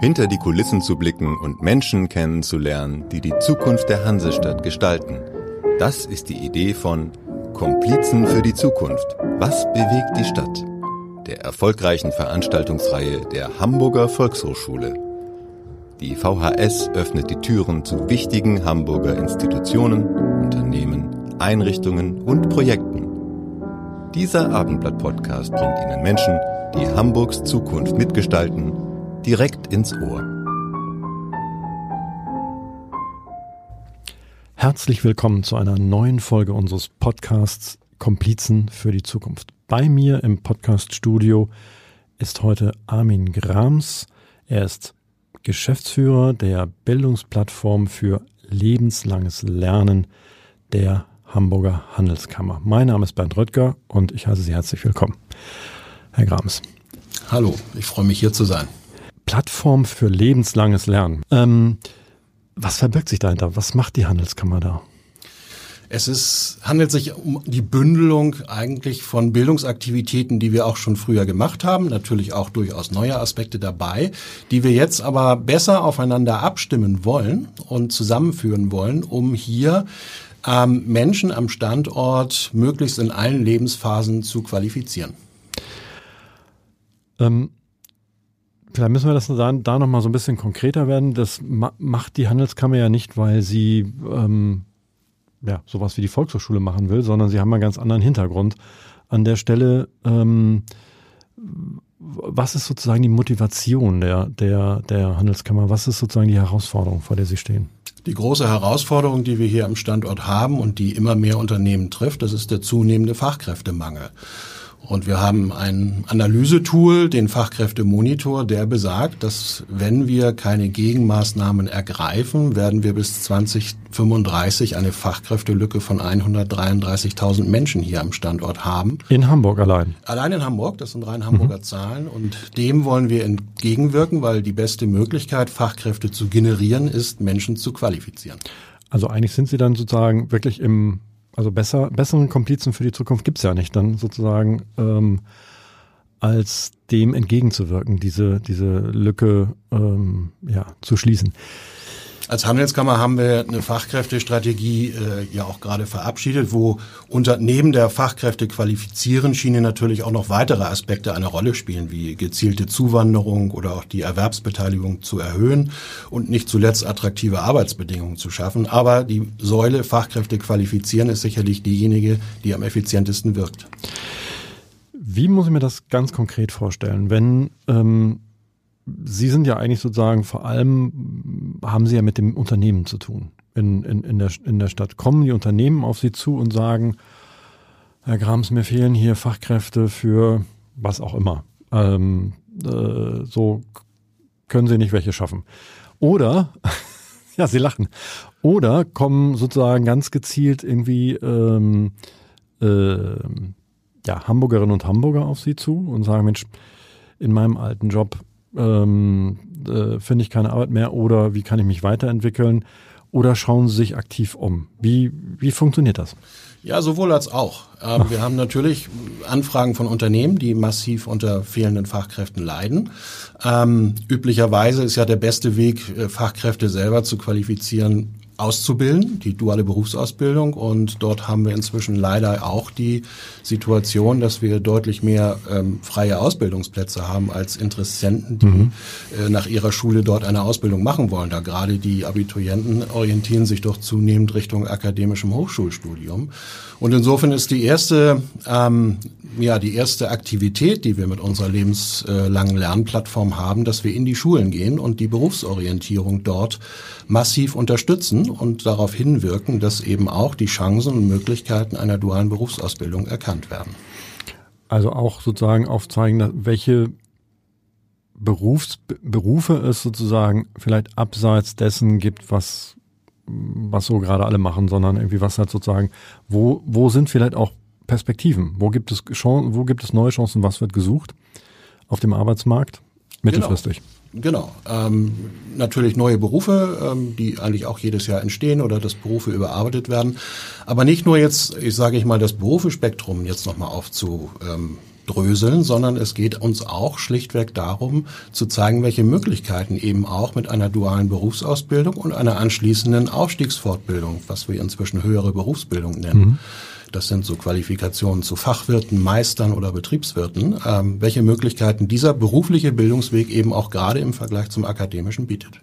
hinter die Kulissen zu blicken und Menschen kennenzulernen, die die Zukunft der Hansestadt gestalten. Das ist die Idee von Komplizen für die Zukunft. Was bewegt die Stadt? Der erfolgreichen Veranstaltungsreihe der Hamburger Volkshochschule. Die VHS öffnet die Türen zu wichtigen Hamburger Institutionen, Unternehmen, Einrichtungen und Projekten. Dieser Abendblatt-Podcast bringt Ihnen Menschen, die Hamburgs Zukunft mitgestalten direkt ins Ohr. Herzlich willkommen zu einer neuen Folge unseres Podcasts Komplizen für die Zukunft. Bei mir im Podcaststudio ist heute Armin Grams. Er ist Geschäftsführer der Bildungsplattform für lebenslanges Lernen der Hamburger Handelskammer. Mein Name ist Bernd Röttger und ich heiße Sie herzlich willkommen. Herr Grams. Hallo, ich freue mich hier zu sein. Plattform für lebenslanges Lernen. Ähm, was verbirgt sich dahinter? Was macht die Handelskammer da? Es ist, handelt sich um die Bündelung eigentlich von Bildungsaktivitäten, die wir auch schon früher gemacht haben, natürlich auch durchaus neue Aspekte dabei, die wir jetzt aber besser aufeinander abstimmen wollen und zusammenführen wollen, um hier ähm, Menschen am Standort möglichst in allen Lebensphasen zu qualifizieren. Ähm, Vielleicht müssen wir das da, da nochmal so ein bisschen konkreter werden. Das ma macht die Handelskammer ja nicht, weil sie ähm, ja, sowas wie die Volkshochschule machen will, sondern sie haben einen ganz anderen Hintergrund. An der Stelle, ähm, was ist sozusagen die Motivation der, der, der Handelskammer? Was ist sozusagen die Herausforderung, vor der Sie stehen? Die große Herausforderung, die wir hier am Standort haben und die immer mehr Unternehmen trifft, das ist der zunehmende Fachkräftemangel. Und wir haben ein Analysetool, den Fachkräftemonitor, der besagt, dass wenn wir keine Gegenmaßnahmen ergreifen, werden wir bis 2035 eine Fachkräftelücke von 133.000 Menschen hier am Standort haben. In Hamburg allein? Allein in Hamburg, das sind rein Hamburger mhm. Zahlen. Und dem wollen wir entgegenwirken, weil die beste Möglichkeit, Fachkräfte zu generieren, ist, Menschen zu qualifizieren. Also eigentlich sind Sie dann sozusagen wirklich im also besser, besseren Komplizen für die Zukunft gibt's ja nicht, dann sozusagen ähm, als dem entgegenzuwirken, diese, diese Lücke ähm, ja, zu schließen. Als Handelskammer haben wir eine Fachkräftestrategie äh, ja auch gerade verabschiedet, wo unter neben der Fachkräfte qualifizieren Schiene natürlich auch noch weitere Aspekte eine Rolle spielen, wie gezielte Zuwanderung oder auch die Erwerbsbeteiligung zu erhöhen und nicht zuletzt attraktive Arbeitsbedingungen zu schaffen. Aber die Säule Fachkräfte qualifizieren ist sicherlich diejenige, die am effizientesten wirkt. Wie muss ich mir das ganz konkret vorstellen, wenn ähm, Sie sind ja eigentlich sozusagen vor allem, haben Sie ja mit dem Unternehmen zu tun in, in, in, der, in der Stadt. Kommen die Unternehmen auf Sie zu und sagen, Herr Grams, mir fehlen hier Fachkräfte für was auch immer. Ähm, äh, so können Sie nicht welche schaffen. Oder, ja, Sie lachen. Oder kommen sozusagen ganz gezielt irgendwie ähm, äh, ja, Hamburgerinnen und Hamburger auf Sie zu und sagen, Mensch, in meinem alten Job ähm, äh, finde ich keine Arbeit mehr oder wie kann ich mich weiterentwickeln oder schauen Sie sich aktiv um? Wie, wie funktioniert das? Ja, sowohl als auch. Ähm, wir haben natürlich Anfragen von Unternehmen, die massiv unter fehlenden Fachkräften leiden. Ähm, üblicherweise ist ja der beste Weg, äh, Fachkräfte selber zu qualifizieren, auszubilden, die duale Berufsausbildung. Und dort haben wir inzwischen leider auch die Situation, dass wir deutlich mehr ähm, freie Ausbildungsplätze haben als Interessenten, die mhm. äh, nach ihrer Schule dort eine Ausbildung machen wollen. Da gerade die Abiturienten orientieren sich doch zunehmend Richtung akademischem Hochschulstudium. Und insofern ist die erste, ähm, ja, die erste Aktivität, die wir mit unserer lebenslangen Lernplattform haben, dass wir in die Schulen gehen und die Berufsorientierung dort massiv unterstützen und darauf hinwirken, dass eben auch die Chancen und Möglichkeiten einer dualen Berufsausbildung erkannt werden. Also auch sozusagen aufzeigen, welche Berufs Berufe es sozusagen vielleicht abseits dessen gibt, was was so gerade alle machen, sondern irgendwie was halt sozusagen, wo, wo sind vielleicht auch Perspektiven? Wo gibt es Chancen, wo gibt es neue Chancen? Was wird gesucht auf dem Arbeitsmarkt mittelfristig? Genau. Genau. Ähm, natürlich neue Berufe, ähm, die eigentlich auch jedes Jahr entstehen oder dass Berufe überarbeitet werden. Aber nicht nur jetzt, ich sage ich mal, das Berufespektrum jetzt nochmal aufzu, aufdröseln, sondern es geht uns auch schlichtweg darum, zu zeigen, welche Möglichkeiten eben auch mit einer dualen Berufsausbildung und einer anschließenden Aufstiegsfortbildung, was wir inzwischen höhere Berufsbildung nennen, mhm. Das sind so Qualifikationen zu Fachwirten, Meistern oder Betriebswirten, ähm, welche Möglichkeiten dieser berufliche Bildungsweg eben auch gerade im Vergleich zum akademischen bietet.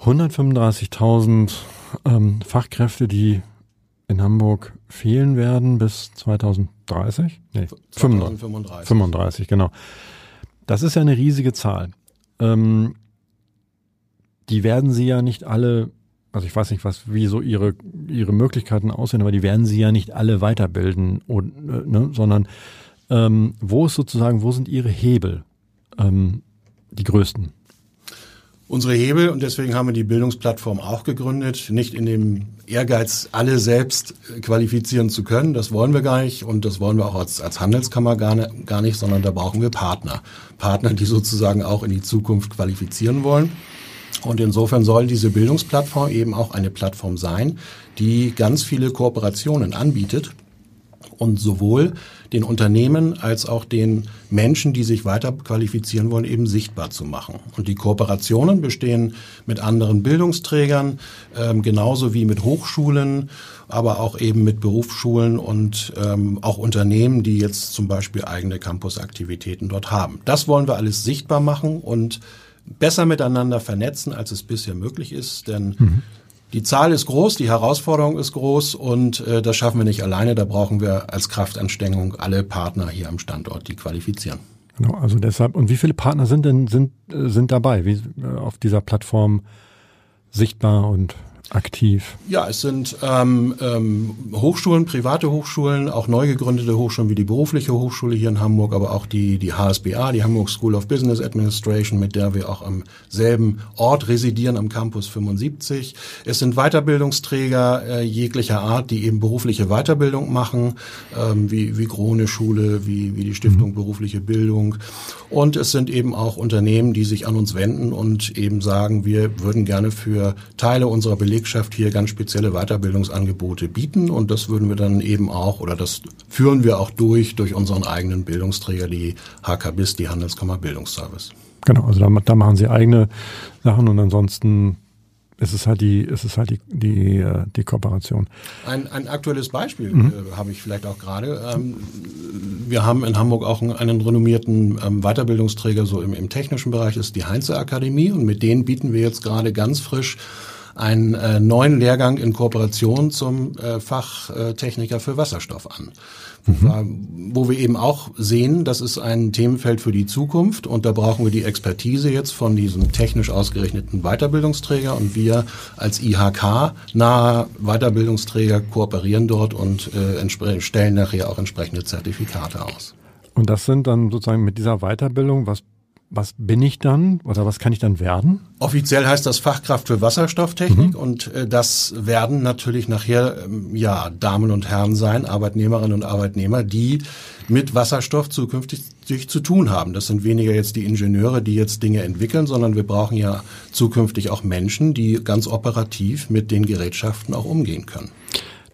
135.000 ähm, Fachkräfte, die in Hamburg fehlen werden bis 2030? Nee, 2035. 35, genau. Das ist ja eine riesige Zahl. Ähm, die werden Sie ja nicht alle, also ich weiß nicht, was, wie so Ihre, Ihre Möglichkeiten aussehen, aber die werden Sie ja nicht alle weiterbilden, und, äh, ne, sondern ähm, wo ist sozusagen, wo sind Ihre Hebel ähm, die größten? unsere Hebel und deswegen haben wir die Bildungsplattform auch gegründet. Nicht in dem Ehrgeiz, alle selbst qualifizieren zu können, das wollen wir gar nicht und das wollen wir auch als, als Handelskammer gar, ne, gar nicht, sondern da brauchen wir Partner. Partner, die sozusagen auch in die Zukunft qualifizieren wollen. Und insofern soll diese Bildungsplattform eben auch eine Plattform sein, die ganz viele Kooperationen anbietet und sowohl den Unternehmen als auch den Menschen, die sich weiter qualifizieren wollen, eben sichtbar zu machen. Und die Kooperationen bestehen mit anderen Bildungsträgern, ähm, genauso wie mit Hochschulen, aber auch eben mit Berufsschulen und ähm, auch Unternehmen, die jetzt zum Beispiel eigene Campusaktivitäten dort haben. Das wollen wir alles sichtbar machen und besser miteinander vernetzen, als es bisher möglich ist, denn mhm. Die Zahl ist groß, die Herausforderung ist groß und äh, das schaffen wir nicht alleine. Da brauchen wir als Kraftanstrengung alle Partner hier am Standort, die qualifizieren. Genau, also deshalb. Und wie viele Partner sind denn sind äh, sind dabei, wie äh, auf dieser Plattform sichtbar und aktiv? Ja, es sind ähm, ähm, Hochschulen, private Hochschulen, auch neu gegründete Hochschulen wie die berufliche Hochschule hier in Hamburg, aber auch die, die HSBA, die Hamburg School of Business Administration, mit der wir auch am selben Ort residieren, am Campus 75. Es sind Weiterbildungsträger äh, jeglicher Art, die eben berufliche Weiterbildung machen, ähm, wie, wie Krone Schule, wie, wie die Stiftung mhm. Berufliche Bildung. Und es sind eben auch Unternehmen, die sich an uns wenden und eben sagen, wir würden gerne für Teile unserer Belegschaft hier ganz spezielle Weiterbildungsangebote bieten. Und das würden wir dann eben auch, oder das führen wir auch durch, durch unseren eigenen Bildungsträger, die HKBIS, die Handelskammer Bildungsservice. Genau, also da, da machen sie eigene Sachen und ansonsten es ist halt die, es ist halt die, die, äh, die Kooperation. Ein, ein aktuelles Beispiel mhm. äh, habe ich vielleicht auch gerade. Ähm, wir haben in Hamburg auch einen, einen renommierten ähm, Weiterbildungsträger so im, im technischen Bereich, das ist die Heinze Akademie und mit denen bieten wir jetzt gerade ganz frisch einen äh, neuen Lehrgang in Kooperation zum äh, Fachtechniker für Wasserstoff an. Mhm. Wo wir eben auch sehen, das ist ein Themenfeld für die Zukunft und da brauchen wir die Expertise jetzt von diesem technisch ausgerichteten Weiterbildungsträger und wir als IHK nahe Weiterbildungsträger kooperieren dort und äh, stellen nachher auch entsprechende Zertifikate aus. Und das sind dann sozusagen mit dieser Weiterbildung, was was bin ich dann oder was kann ich dann werden? Offiziell heißt das Fachkraft für Wasserstofftechnik mhm. und äh, das werden natürlich nachher ähm, ja Damen und Herren sein, Arbeitnehmerinnen und Arbeitnehmer, die mit Wasserstoff zukünftig zu tun haben. Das sind weniger jetzt die Ingenieure, die jetzt Dinge entwickeln, sondern wir brauchen ja zukünftig auch Menschen, die ganz operativ mit den Gerätschaften auch umgehen können.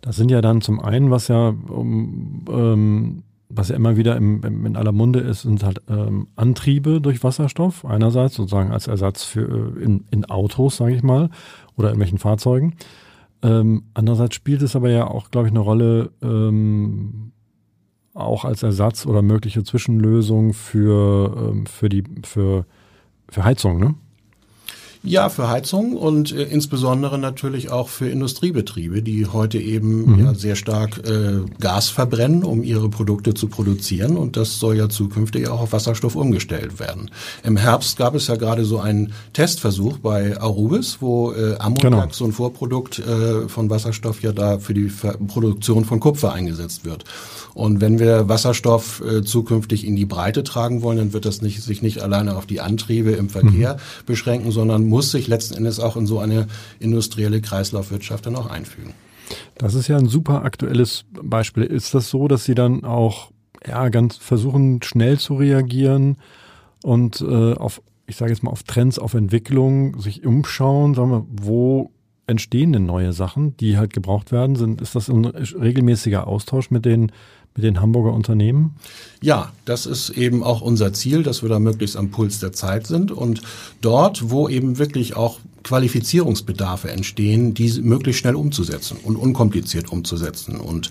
Das sind ja dann zum einen, was ja um, ähm, was ja immer wieder im, im, in aller Munde ist, sind halt ähm, Antriebe durch Wasserstoff. Einerseits sozusagen als Ersatz für äh, in, in Autos, sage ich mal, oder irgendwelchen Fahrzeugen. Ähm, andererseits spielt es aber ja auch, glaube ich, eine Rolle ähm, auch als Ersatz oder mögliche Zwischenlösung für, ähm, für die für, für Heizung, ne? Ja, für Heizung und äh, insbesondere natürlich auch für Industriebetriebe, die heute eben mhm. ja, sehr stark äh, Gas verbrennen, um ihre Produkte zu produzieren. Und das soll ja zukünftig auch auf Wasserstoff umgestellt werden. Im Herbst gab es ja gerade so einen Testversuch bei Arubis, wo äh, Ammoniak, genau. so ein Vorprodukt äh, von Wasserstoff, ja da für die Produktion von Kupfer eingesetzt wird. Und wenn wir Wasserstoff äh, zukünftig in die Breite tragen wollen, dann wird das nicht, sich nicht alleine auf die Antriebe im Verkehr mhm. beschränken, sondern muss sich letzten Endes auch in so eine industrielle Kreislaufwirtschaft dann auch einfügen. Das ist ja ein super aktuelles Beispiel. Ist das so, dass Sie dann auch ja, ganz versuchen, schnell zu reagieren und äh, auf, ich sage jetzt mal, auf Trends, auf Entwicklung sich umschauen, sagen wir, wo entstehen denn neue Sachen, die halt gebraucht werden? Sind, ist das ein regelmäßiger Austausch mit den mit den Hamburger Unternehmen? Ja, das ist eben auch unser Ziel, dass wir da möglichst am Puls der Zeit sind und dort, wo eben wirklich auch Qualifizierungsbedarfe entstehen, diese möglichst schnell umzusetzen und unkompliziert umzusetzen und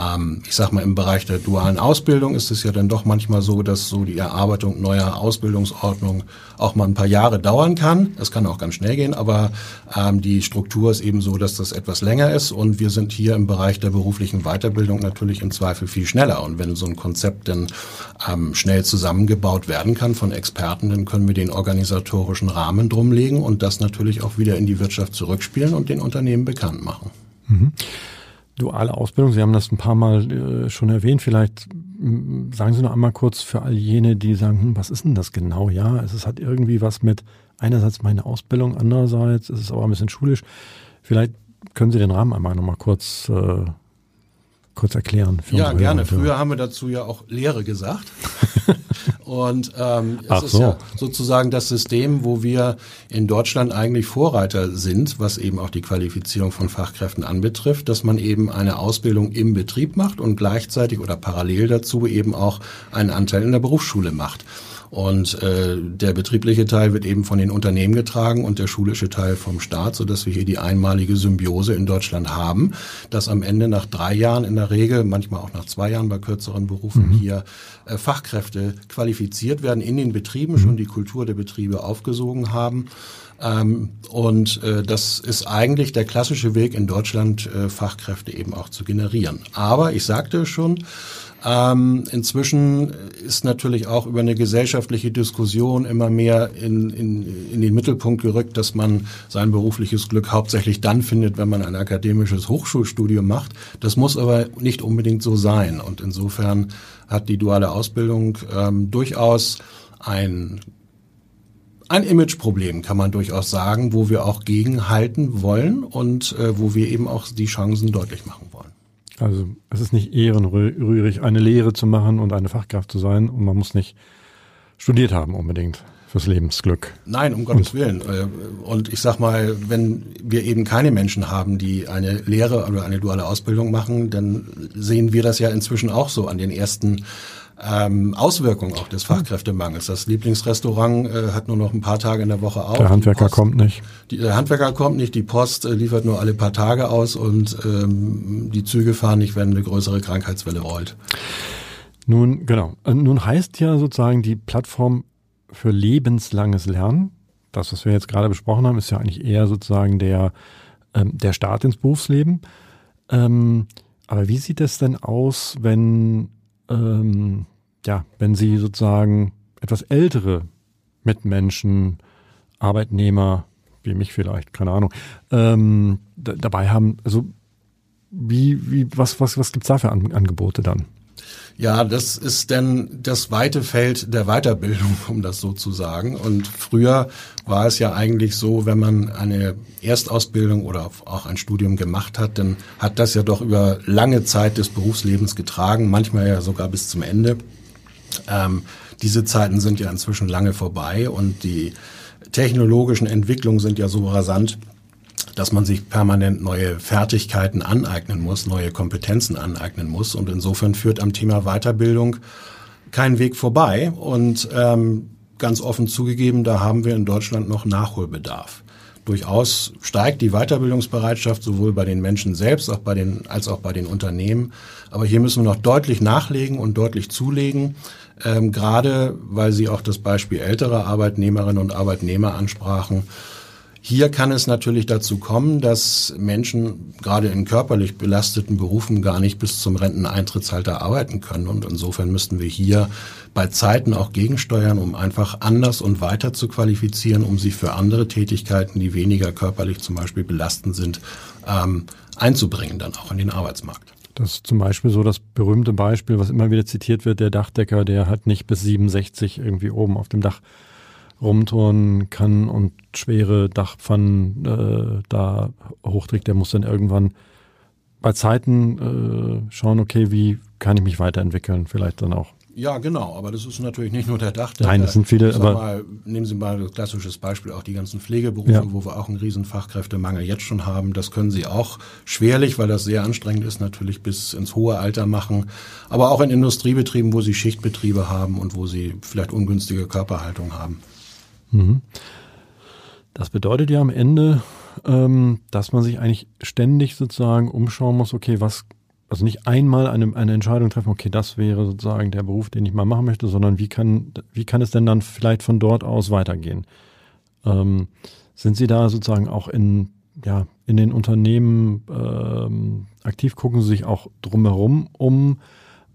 ähm, ich sag mal, im Bereich der dualen Ausbildung ist es ja dann doch manchmal so, dass so die Erarbeitung neuer Ausbildungsordnung auch mal ein paar Jahre dauern kann. Es kann auch ganz schnell gehen, aber ähm, die Struktur ist eben so, dass das etwas länger ist und wir sind hier im Bereich der beruflichen Weiterbildung natürlich im Zweifel viel schneller. Und wenn so ein Konzept dann ähm, schnell zusammengebaut werden kann von Experten, dann können wir den organisatorischen Rahmen drumlegen und das natürlich auch wieder in die Wirtschaft zurückspielen und den Unternehmen bekannt machen. Mhm duale Ausbildung, Sie haben das ein paar Mal äh, schon erwähnt. Vielleicht sagen Sie noch einmal kurz für all jene, die sagen, hm, was ist denn das genau? Ja, es hat irgendwie was mit einerseits meine Ausbildung, andererseits ist es aber ein bisschen schulisch. Vielleicht können Sie den Rahmen einmal noch mal kurz äh, kurz erklären? ja, gerne. Früher haben wir dazu ja auch Lehre gesagt. Und ähm, es Ach ist so. ja sozusagen das System, wo wir in Deutschland eigentlich Vorreiter sind, was eben auch die Qualifizierung von Fachkräften anbetrifft, dass man eben eine Ausbildung im Betrieb macht und gleichzeitig oder parallel dazu eben auch einen Anteil in der Berufsschule macht. Und äh, der betriebliche Teil wird eben von den Unternehmen getragen und der schulische Teil vom Staat, so dass wir hier die einmalige Symbiose in Deutschland haben, dass am Ende nach drei Jahren in der Regel, manchmal auch nach zwei Jahren bei kürzeren Berufen mhm. hier äh, Fachkräfte qualifiziert werden in den Betrieben, schon die Kultur der Betriebe aufgesogen haben. Ähm, und äh, das ist eigentlich der klassische Weg in Deutschland, äh, Fachkräfte eben auch zu generieren. Aber ich sagte schon, ähm, inzwischen ist natürlich auch über eine gesellschaftliche Diskussion immer mehr in, in, in den Mittelpunkt gerückt, dass man sein berufliches Glück hauptsächlich dann findet, wenn man ein akademisches Hochschulstudium macht. Das muss aber nicht unbedingt so sein. Und insofern hat die duale Ausbildung ähm, durchaus ein ein Imageproblem, kann man durchaus sagen, wo wir auch gegenhalten wollen und äh, wo wir eben auch die Chancen deutlich machen. Also es ist nicht ehrenrührig, eine Lehre zu machen und eine Fachkraft zu sein. Und man muss nicht studiert haben unbedingt fürs Lebensglück. Nein, um Gottes Willen. Äh, und ich sag mal, wenn wir eben keine Menschen haben, die eine Lehre oder eine duale Ausbildung machen, dann sehen wir das ja inzwischen auch so an den ersten ähm, Auswirkungen auch des Fachkräftemangels. Das Lieblingsrestaurant äh, hat nur noch ein paar Tage in der Woche auf. Der Handwerker Post, kommt nicht. Die, der Handwerker kommt nicht, die Post äh, liefert nur alle paar Tage aus und ähm, die Züge fahren nicht, wenn eine größere Krankheitswelle rollt. Nun, genau. Äh, nun heißt ja sozusagen die Plattform für lebenslanges Lernen, das, was wir jetzt gerade besprochen haben, ist ja eigentlich eher sozusagen der, ähm, der Start ins Berufsleben. Ähm, aber wie sieht es denn aus, wenn ähm, ja, wenn Sie sozusagen etwas ältere Mitmenschen, Arbeitnehmer, wie mich vielleicht, keine Ahnung, ähm, dabei haben, also wie, wie, was, was, was gibt's da für An Angebote dann? Ja, das ist denn das weite Feld der Weiterbildung, um das so zu sagen. Und früher war es ja eigentlich so, wenn man eine Erstausbildung oder auch ein Studium gemacht hat, dann hat das ja doch über lange Zeit des Berufslebens getragen, manchmal ja sogar bis zum Ende. Ähm, diese Zeiten sind ja inzwischen lange vorbei und die technologischen Entwicklungen sind ja so rasant, dass man sich permanent neue Fertigkeiten aneignen muss, neue Kompetenzen aneignen muss. Und insofern führt am Thema Weiterbildung kein Weg vorbei. Und ähm, ganz offen zugegeben, da haben wir in Deutschland noch Nachholbedarf. Durchaus steigt die Weiterbildungsbereitschaft sowohl bei den Menschen selbst auch bei den, als auch bei den Unternehmen. Aber hier müssen wir noch deutlich nachlegen und deutlich zulegen, ähm, gerade weil Sie auch das Beispiel älterer Arbeitnehmerinnen und Arbeitnehmer ansprachen. Hier kann es natürlich dazu kommen, dass Menschen gerade in körperlich belasteten Berufen gar nicht bis zum Renteneintrittsalter arbeiten können. Und insofern müssten wir hier bei Zeiten auch gegensteuern, um einfach anders und weiter zu qualifizieren, um sie für andere Tätigkeiten, die weniger körperlich zum Beispiel belastend sind, ähm, einzubringen, dann auch in den Arbeitsmarkt. Das ist zum Beispiel so das berühmte Beispiel, was immer wieder zitiert wird, der Dachdecker, der hat nicht bis 67 irgendwie oben auf dem Dach rumturnen kann und schwere Dachpfannen äh, da hochträgt, der muss dann irgendwann bei Zeiten äh, schauen, okay, wie kann ich mich weiterentwickeln, vielleicht dann auch Ja, genau, aber das ist natürlich nicht nur der Dachdecker. Nein, das sind viele, aber mal, nehmen Sie mal das klassisches Beispiel, auch die ganzen Pflegeberufe, ja. wo wir auch einen riesen Fachkräftemangel jetzt schon haben. Das können Sie auch schwerlich, weil das sehr anstrengend ist, natürlich bis ins hohe Alter machen. Aber auch in Industriebetrieben, wo Sie Schichtbetriebe haben und wo Sie vielleicht ungünstige Körperhaltung haben. Mhm. Das bedeutet ja am Ende, ähm, dass man sich eigentlich ständig sozusagen umschauen muss, okay, was also nicht einmal eine, eine Entscheidung treffen, okay, das wäre sozusagen der Beruf, den ich mal machen möchte, sondern wie kann, wie kann es denn dann vielleicht von dort aus weitergehen? Ähm, sind Sie da sozusagen auch in, ja, in den Unternehmen ähm, aktiv? Gucken Sie sich auch drumherum um?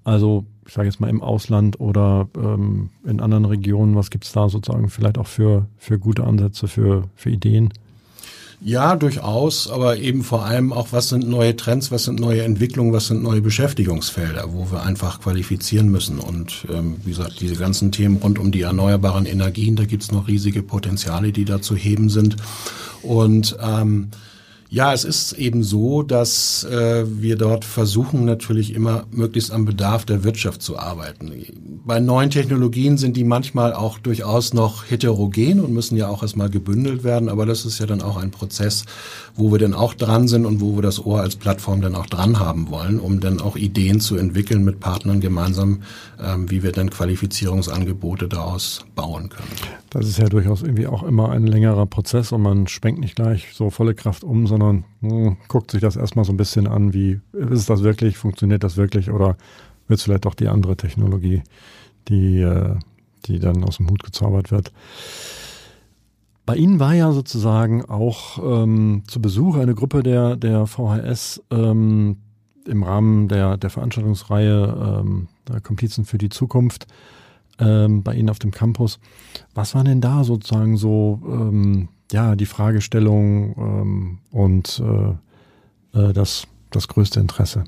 Also, ich sage jetzt mal im Ausland oder ähm, in anderen Regionen, was gibt es da sozusagen vielleicht auch für, für gute Ansätze, für, für Ideen? Ja, durchaus, aber eben vor allem auch, was sind neue Trends, was sind neue Entwicklungen, was sind neue Beschäftigungsfelder, wo wir einfach qualifizieren müssen. Und ähm, wie gesagt, diese ganzen Themen rund um die erneuerbaren Energien, da gibt's noch riesige Potenziale, die da zu heben sind. Und ähm, ja, es ist eben so, dass äh, wir dort versuchen natürlich immer möglichst am Bedarf der Wirtschaft zu arbeiten. Bei neuen Technologien sind die manchmal auch durchaus noch heterogen und müssen ja auch erstmal gebündelt werden, aber das ist ja dann auch ein Prozess, wo wir dann auch dran sind und wo wir das Ohr als Plattform dann auch dran haben wollen, um dann auch Ideen zu entwickeln mit Partnern gemeinsam, ähm, wie wir dann Qualifizierungsangebote daraus bauen können. Das ist ja durchaus irgendwie auch immer ein längerer Prozess und man schwenkt nicht gleich so volle Kraft um, sondern mh, hm, guckt sich das erstmal so ein bisschen an, wie ist das wirklich, funktioniert das wirklich oder wird es vielleicht doch die andere Technologie, die, äh, die dann aus dem Hut gezaubert wird. Bei Ihnen war ja sozusagen auch ähm, zu Besuch eine Gruppe der, der VHS ähm, im Rahmen der, der Veranstaltungsreihe ähm, der Komplizen für die Zukunft ähm, bei Ihnen auf dem Campus. Was waren denn da sozusagen so ähm, ja, die Fragestellung ähm, und äh, äh, das, das größte Interesse?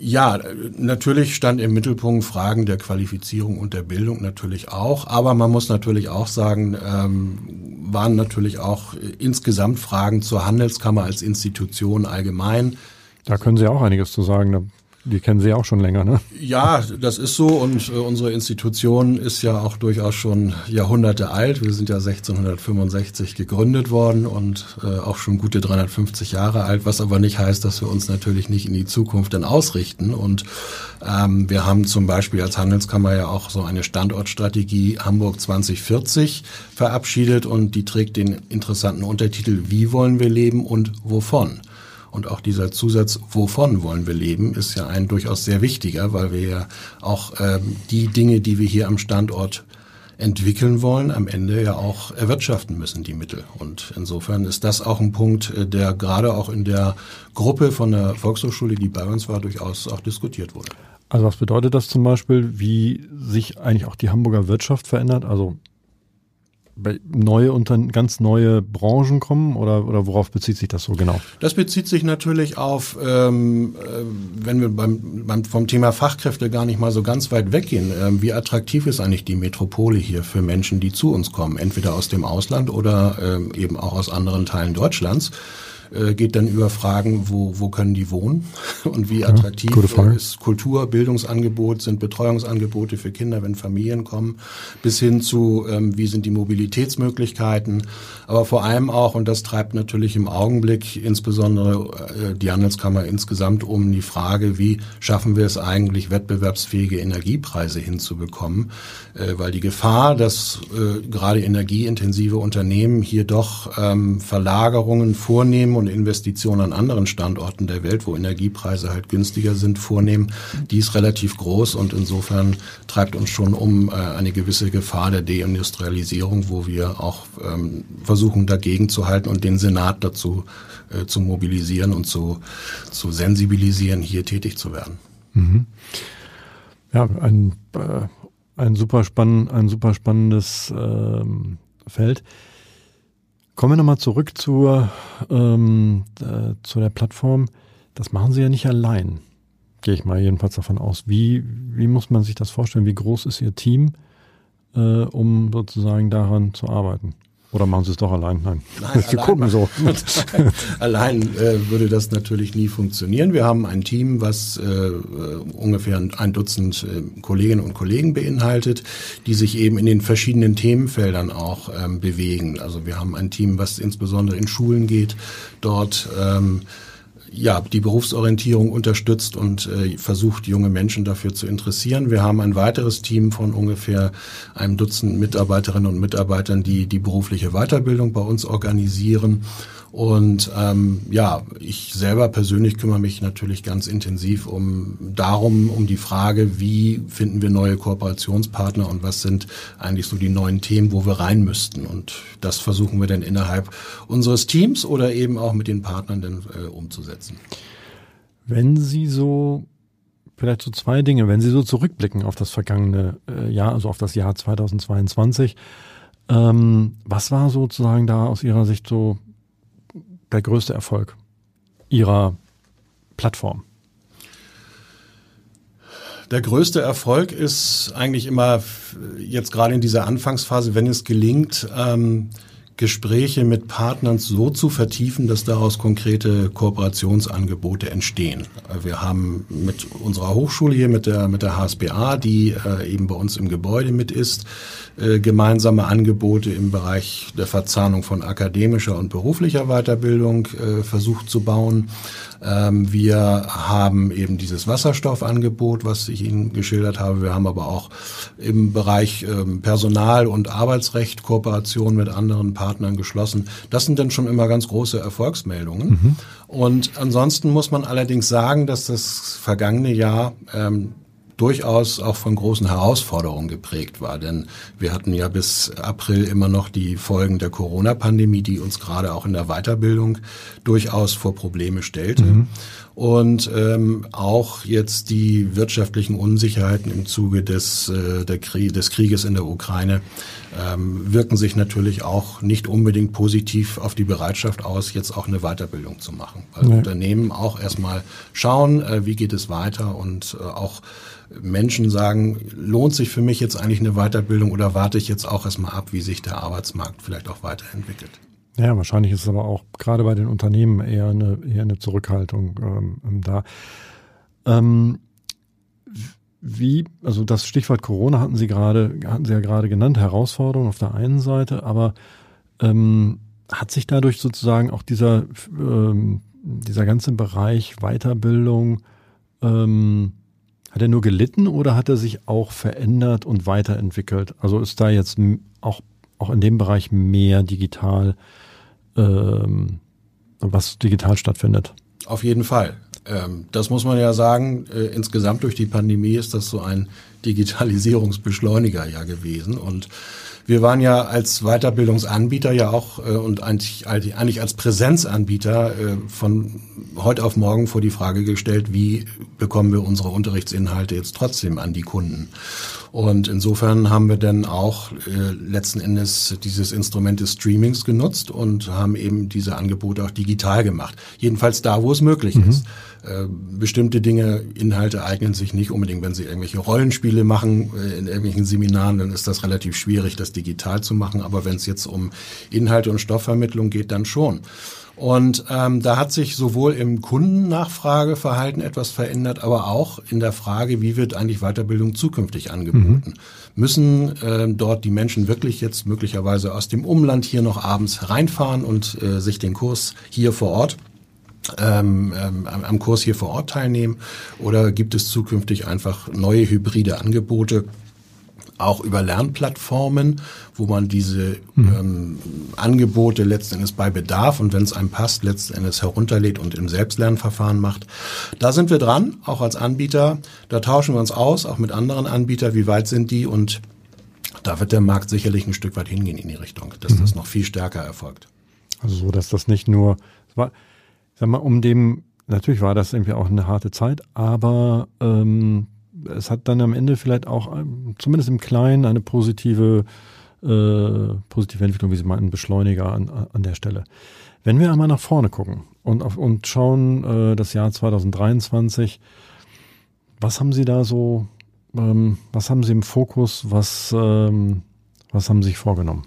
Ja, natürlich stand im Mittelpunkt Fragen der Qualifizierung und der Bildung natürlich auch. Aber man muss natürlich auch sagen, ähm, waren natürlich auch insgesamt Fragen zur Handelskammer als Institution allgemein. Da können Sie auch einiges zu sagen. Die kennen Sie auch schon länger, ne? Ja, das ist so und äh, unsere Institution ist ja auch durchaus schon Jahrhunderte alt. Wir sind ja 1665 gegründet worden und äh, auch schon gute 350 Jahre alt, was aber nicht heißt, dass wir uns natürlich nicht in die Zukunft dann ausrichten. Und ähm, wir haben zum Beispiel als Handelskammer ja auch so eine Standortstrategie Hamburg 2040 verabschiedet und die trägt den interessanten Untertitel Wie wollen wir leben und wovon? Und auch dieser Zusatz, wovon wollen wir leben, ist ja ein durchaus sehr wichtiger, weil wir ja auch ähm, die Dinge, die wir hier am Standort entwickeln wollen, am Ende ja auch erwirtschaften müssen, die Mittel. Und insofern ist das auch ein Punkt, äh, der gerade auch in der Gruppe von der Volkshochschule, die bei uns war, durchaus auch diskutiert wurde. Also was bedeutet das zum Beispiel, wie sich eigentlich auch die Hamburger Wirtschaft verändert? Also neue unter ganz neue Branchen kommen oder, oder worauf bezieht sich das so genau? Das bezieht sich natürlich auf, ähm, äh, wenn wir beim, beim, vom Thema Fachkräfte gar nicht mal so ganz weit weggehen, ähm, wie attraktiv ist eigentlich die Metropole hier für Menschen, die zu uns kommen, entweder aus dem Ausland oder ähm, eben auch aus anderen Teilen Deutschlands äh, geht dann über Fragen, wo, wo können die wohnen und wie attraktiv ja, ist Kultur, Bildungsangebot, sind Betreuungsangebote für Kinder, wenn Familien kommen, bis hin zu, ähm, wie sind die Mobilitätsmöglichkeiten, aber vor allem auch, und das treibt natürlich im Augenblick insbesondere äh, die Handelskammer insgesamt um die Frage, wie schaffen wir es eigentlich, wettbewerbsfähige Energiepreise hinzubekommen, äh, weil die Gefahr, dass äh, gerade energieintensive Unternehmen hier doch ähm, Verlagerungen vornehmen und Investitionen an anderen Standorten der Welt, wo Energiepreise halt günstiger sind, vornehmen, die ist relativ groß und insofern treibt uns schon um äh, eine gewisse Gefahr der Deindustrialisierung, wo wir auch ähm, versuchen dagegen zu halten und den Senat dazu äh, zu mobilisieren und zu, zu sensibilisieren, hier tätig zu werden. Mhm. Ja, ein, äh, ein, super, spann, ein super spannendes ähm, Feld. Kommen wir nochmal zurück zur, ähm, äh, zu der Plattform. Das machen Sie ja nicht allein, gehe ich mal jedenfalls davon aus. Wie, wie muss man sich das vorstellen? Wie groß ist Ihr Team, äh, um sozusagen daran zu arbeiten? Oder machen Sie es doch allein? Nein, Nein wir gucken so. allein äh, würde das natürlich nie funktionieren. Wir haben ein Team, was äh, ungefähr ein Dutzend äh, Kolleginnen und Kollegen beinhaltet, die sich eben in den verschiedenen Themenfeldern auch ähm, bewegen. Also wir haben ein Team, was insbesondere in Schulen geht, dort ähm, ja, die Berufsorientierung unterstützt und äh, versucht, junge Menschen dafür zu interessieren. Wir haben ein weiteres Team von ungefähr einem Dutzend Mitarbeiterinnen und Mitarbeitern, die die berufliche Weiterbildung bei uns organisieren. Und ähm, ja, ich selber persönlich kümmere mich natürlich ganz intensiv um darum, um die Frage, wie finden wir neue Kooperationspartner und was sind eigentlich so die neuen Themen, wo wir rein müssten. Und das versuchen wir dann innerhalb unseres Teams oder eben auch mit den Partnern dann äh, umzusetzen. Wenn Sie so vielleicht so zwei Dinge, wenn Sie so zurückblicken auf das vergangene äh, Jahr, also auf das Jahr 2022, ähm, was war sozusagen da aus Ihrer Sicht so der größte Erfolg Ihrer Plattform? Der größte Erfolg ist eigentlich immer jetzt gerade in dieser Anfangsphase, wenn es gelingt, ähm, Gespräche mit Partnern so zu vertiefen, dass daraus konkrete Kooperationsangebote entstehen. Wir haben mit unserer Hochschule hier, mit der, mit der HSBA, die äh, eben bei uns im Gebäude mit ist, äh, gemeinsame Angebote im Bereich der Verzahnung von akademischer und beruflicher Weiterbildung äh, versucht zu bauen. Ähm, wir haben eben dieses Wasserstoffangebot, was ich Ihnen geschildert habe. Wir haben aber auch im Bereich ähm, Personal- und Arbeitsrecht Kooperation mit anderen Partnern geschlossen. Das sind dann schon immer ganz große Erfolgsmeldungen. Mhm. Und ansonsten muss man allerdings sagen, dass das vergangene Jahr ähm, durchaus auch von großen Herausforderungen geprägt war. Denn wir hatten ja bis April immer noch die Folgen der Corona-Pandemie, die uns gerade auch in der Weiterbildung durchaus vor Probleme stellte. Mhm. Und ähm, auch jetzt die wirtschaftlichen Unsicherheiten im Zuge des, äh, der Krie des Krieges in der Ukraine ähm, wirken sich natürlich auch nicht unbedingt positiv auf die Bereitschaft aus, jetzt auch eine Weiterbildung zu machen. Weil nee. Unternehmen auch erstmal schauen, äh, wie geht es weiter und äh, auch Menschen sagen, lohnt sich für mich jetzt eigentlich eine Weiterbildung oder warte ich jetzt auch erstmal ab, wie sich der Arbeitsmarkt vielleicht auch weiterentwickelt? Ja, wahrscheinlich ist es aber auch gerade bei den Unternehmen eher eine, eher eine Zurückhaltung ähm, ähm da. Ähm, wie, also das Stichwort Corona hatten Sie gerade, hatten Sie ja gerade genannt, Herausforderung auf der einen Seite, aber ähm, hat sich dadurch sozusagen auch dieser, ähm, dieser ganze Bereich Weiterbildung ähm, hat er nur gelitten oder hat er sich auch verändert und weiterentwickelt? Also ist da jetzt auch, auch in dem Bereich mehr digital, ähm, was digital stattfindet? Auf jeden Fall. Ähm, das muss man ja sagen, äh, insgesamt durch die Pandemie ist das so ein Digitalisierungsbeschleuniger ja gewesen und wir waren ja als Weiterbildungsanbieter ja auch äh, und eigentlich, eigentlich als Präsenzanbieter äh, von heute auf morgen vor die Frage gestellt, wie bekommen wir unsere Unterrichtsinhalte jetzt trotzdem an die Kunden? Und insofern haben wir dann auch äh, letzten Endes dieses Instrument des Streamings genutzt und haben eben diese Angebote auch digital gemacht. Jedenfalls da, wo es möglich mhm. ist. Äh, bestimmte Dinge, Inhalte eignen sich nicht unbedingt, wenn Sie irgendwelche Rollenspiele machen äh, in irgendwelchen Seminaren, dann ist das relativ schwierig, das digital zu machen. Aber wenn es jetzt um Inhalte und Stoffvermittlung geht, dann schon. Und ähm, da hat sich sowohl im Kundennachfrageverhalten etwas verändert, aber auch in der Frage, wie wird eigentlich Weiterbildung zukünftig angeboten. Mhm. Müssen äh, dort die Menschen wirklich jetzt möglicherweise aus dem Umland hier noch abends reinfahren und äh, sich den Kurs hier vor Ort ähm, ähm, am Kurs hier vor Ort teilnehmen? Oder gibt es zukünftig einfach neue hybride Angebote? Auch über Lernplattformen, wo man diese mhm. ähm, Angebote letzten Endes bei Bedarf und wenn es einem passt, letzten Endes herunterlädt und im Selbstlernverfahren macht. Da sind wir dran, auch als Anbieter. Da tauschen wir uns aus, auch mit anderen Anbietern, wie weit sind die und da wird der Markt sicherlich ein Stück weit hingehen in die Richtung, dass mhm. das noch viel stärker erfolgt. Also so, dass das nicht nur, war, sag mal, um dem, natürlich war das irgendwie auch eine harte Zeit, aber ähm, es hat dann am Ende vielleicht auch ähm, zumindest im Kleinen eine positive, äh, positive Entwicklung, wie Sie meinten, Beschleuniger an, an der Stelle. Wenn wir einmal nach vorne gucken und, auf, und schauen äh, das Jahr 2023, was haben Sie da so, ähm, was haben Sie im Fokus, was, ähm, was haben Sie sich vorgenommen?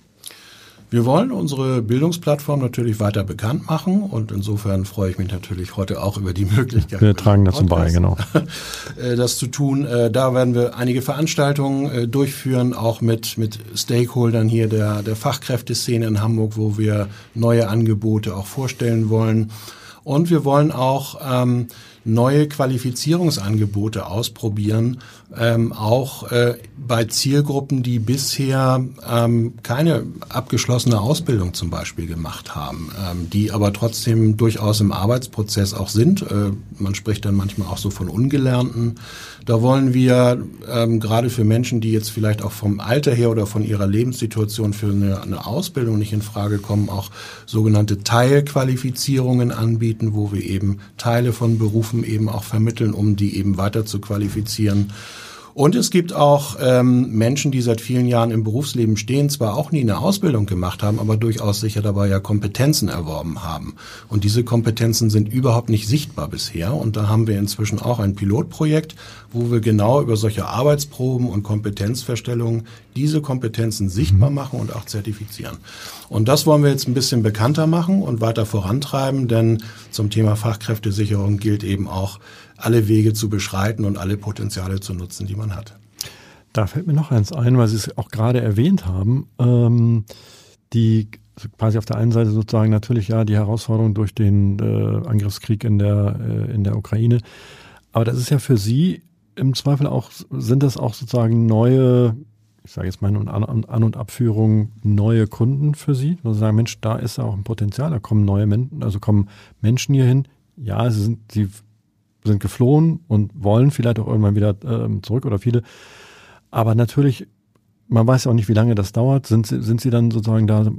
Wir wollen unsere Bildungsplattform natürlich weiter bekannt machen und insofern freue ich mich natürlich heute auch über die Möglichkeit. Wir tragen dazu bei, genau. Äh, das zu tun. Äh, da werden wir einige Veranstaltungen äh, durchführen, auch mit, mit Stakeholdern hier der, der Fachkräfteszene in Hamburg, wo wir neue Angebote auch vorstellen wollen. Und wir wollen auch ähm, neue Qualifizierungsangebote ausprobieren, ähm, auch äh, bei Zielgruppen, die bisher ähm, keine abgeschlossene Ausbildung zum Beispiel gemacht haben, ähm, die aber trotzdem durchaus im Arbeitsprozess auch sind. Äh, man spricht dann manchmal auch so von Ungelernten. Da wollen wir ähm, gerade für Menschen, die jetzt vielleicht auch vom Alter her oder von ihrer Lebenssituation für eine, eine Ausbildung nicht in Frage kommen, auch sogenannte Teilqualifizierungen anbieten, wo wir eben Teile von Berufen eben auch vermitteln, um die eben weiter zu qualifizieren. Und es gibt auch ähm, Menschen, die seit vielen Jahren im Berufsleben stehen, zwar auch nie eine Ausbildung gemacht haben, aber durchaus sicher dabei ja Kompetenzen erworben haben. Und diese Kompetenzen sind überhaupt nicht sichtbar bisher. Und da haben wir inzwischen auch ein Pilotprojekt, wo wir genau über solche Arbeitsproben und Kompetenzverstellungen diese Kompetenzen sichtbar mhm. machen und auch zertifizieren. Und das wollen wir jetzt ein bisschen bekannter machen und weiter vorantreiben, denn zum Thema Fachkräftesicherung gilt eben auch, alle Wege zu beschreiten und alle Potenziale zu nutzen, die man hat. Da fällt mir noch eins ein, weil Sie es auch gerade erwähnt haben. Ähm, die quasi auf der einen Seite sozusagen natürlich ja die Herausforderung durch den äh, Angriffskrieg in der, äh, in der Ukraine. Aber das ist ja für Sie im Zweifel auch, sind das auch sozusagen neue, ich sage jetzt mal An-, An und Abführung, neue Kunden für Sie? Sie sagen, Mensch, da ist auch ein Potenzial, da kommen neue Menschen, also kommen Menschen hier hin. Ja, sie sind, sie sind geflohen und wollen vielleicht auch irgendwann wieder ähm, zurück oder viele. Aber natürlich, man weiß ja auch nicht, wie lange das dauert. Sind, sie, sind sie dann sozusagen da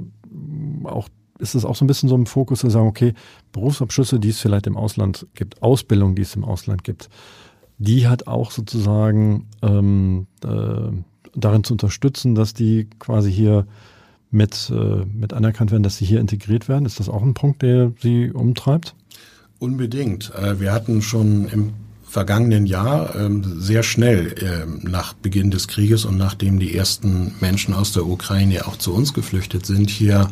auch, ist es auch so ein bisschen so im Fokus zu sagen, okay, Berufsabschlüsse, die es vielleicht im Ausland gibt, Ausbildung, die es im Ausland gibt, die hat auch sozusagen ähm, äh, darin zu unterstützen, dass die quasi hier mit, äh, mit anerkannt werden, dass sie hier integriert werden. Ist das auch ein Punkt, der Sie umtreibt? Unbedingt. Äh, wir hatten schon im vergangenen Jahr ähm, sehr schnell ähm, nach Beginn des Krieges und nachdem die ersten Menschen aus der Ukraine auch zu uns geflüchtet sind, hier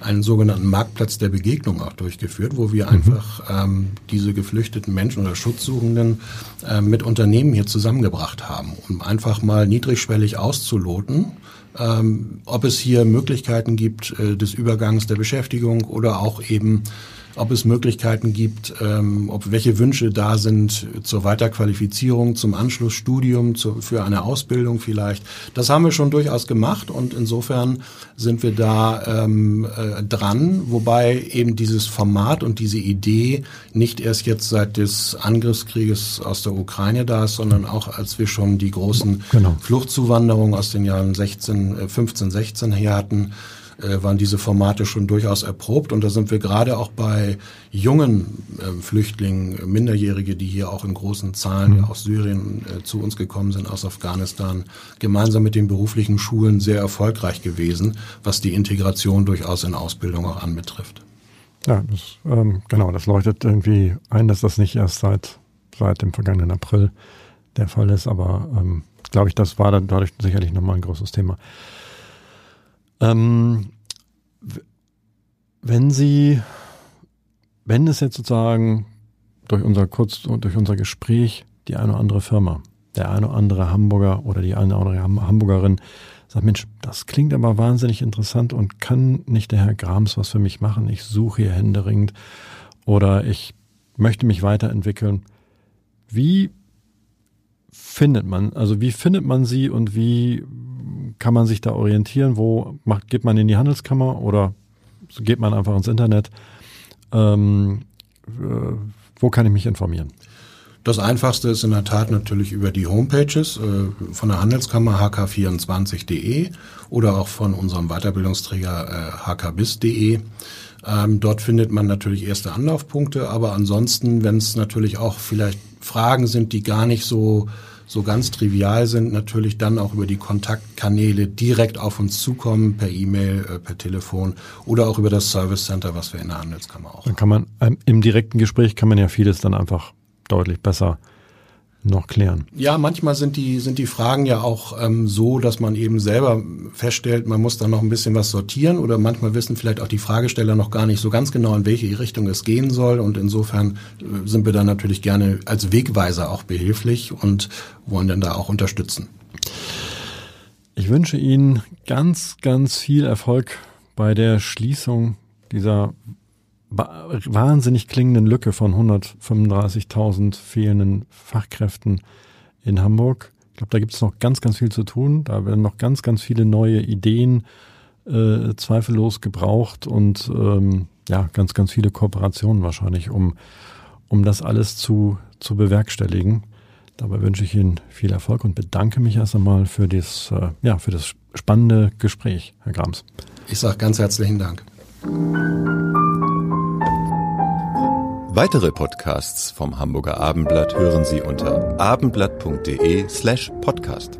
einen sogenannten Marktplatz der Begegnung auch durchgeführt, wo wir mhm. einfach ähm, diese geflüchteten Menschen oder Schutzsuchenden äh, mit Unternehmen hier zusammengebracht haben, um einfach mal niedrigschwellig auszuloten, ähm, ob es hier Möglichkeiten gibt äh, des Übergangs der Beschäftigung oder auch eben ob es Möglichkeiten gibt, ähm, ob welche Wünsche da sind zur Weiterqualifizierung, zum Anschlussstudium, zu, für eine Ausbildung vielleicht. Das haben wir schon durchaus gemacht und insofern sind wir da ähm, äh, dran, wobei eben dieses Format und diese Idee nicht erst jetzt seit des Angriffskrieges aus der Ukraine da ist, sondern auch als wir schon die großen genau. Fluchtzuwanderungen aus den Jahren 16, 15, 16 her hatten, äh, waren diese Formate schon durchaus erprobt. Und da sind wir gerade auch bei jungen äh, Flüchtlingen, Minderjährige, die hier auch in großen Zahlen mhm. aus Syrien äh, zu uns gekommen sind, aus Afghanistan, gemeinsam mit den beruflichen Schulen sehr erfolgreich gewesen, was die Integration durchaus in Ausbildung auch anbetrifft. Ja, das, ähm, genau, das leuchtet irgendwie ein, dass das nicht erst seit, seit dem vergangenen April der Fall ist, aber ähm, glaube ich, das war dann dadurch sicherlich nochmal ein großes Thema. Ähm, wenn Sie, wenn es jetzt sozusagen durch unser kurz durch unser Gespräch die eine oder andere Firma, der eine oder andere Hamburger oder die eine oder andere Hamburgerin sagt, Mensch, das klingt aber wahnsinnig interessant und kann nicht der Herr Grams was für mich machen? Ich suche hier händeringend oder ich möchte mich weiterentwickeln. Wie findet man, also wie findet man sie und wie kann man sich da orientieren? Wo macht, geht man in die Handelskammer oder geht man einfach ins Internet? Ähm, äh, wo kann ich mich informieren? Das einfachste ist in der Tat natürlich über die Homepages äh, von der Handelskammer hk24.de oder auch von unserem Weiterbildungsträger äh, hkbis.de. Ähm, dort findet man natürlich erste Anlaufpunkte, aber ansonsten, wenn es natürlich auch vielleicht Fragen sind, die gar nicht so so ganz trivial sind, natürlich dann auch über die Kontaktkanäle direkt auf uns zukommen, per E-Mail, äh, per Telefon oder auch über das Service Center, was wir in der Handelskammer auch Dann kann man ähm, im direkten Gespräch kann man ja vieles dann einfach deutlich besser noch klären? Ja, manchmal sind die, sind die Fragen ja auch ähm, so, dass man eben selber feststellt, man muss da noch ein bisschen was sortieren oder manchmal wissen vielleicht auch die Fragesteller noch gar nicht so ganz genau, in welche Richtung es gehen soll. Und insofern äh, sind wir da natürlich gerne als Wegweiser auch behilflich und wollen dann da auch unterstützen. Ich wünsche Ihnen ganz, ganz viel Erfolg bei der Schließung dieser wahnsinnig klingenden Lücke von 135.000 fehlenden Fachkräften in Hamburg. Ich glaube, da gibt es noch ganz, ganz viel zu tun. Da werden noch ganz, ganz viele neue Ideen äh, zweifellos gebraucht und ähm, ja, ganz, ganz viele Kooperationen wahrscheinlich, um, um das alles zu, zu bewerkstelligen. Dabei wünsche ich Ihnen viel Erfolg und bedanke mich erst einmal für das, äh, ja, für das spannende Gespräch, Herr Grams. Ich sage ganz herzlichen Dank. Weitere Podcasts vom Hamburger Abendblatt hören Sie unter abendblatt.de slash podcast.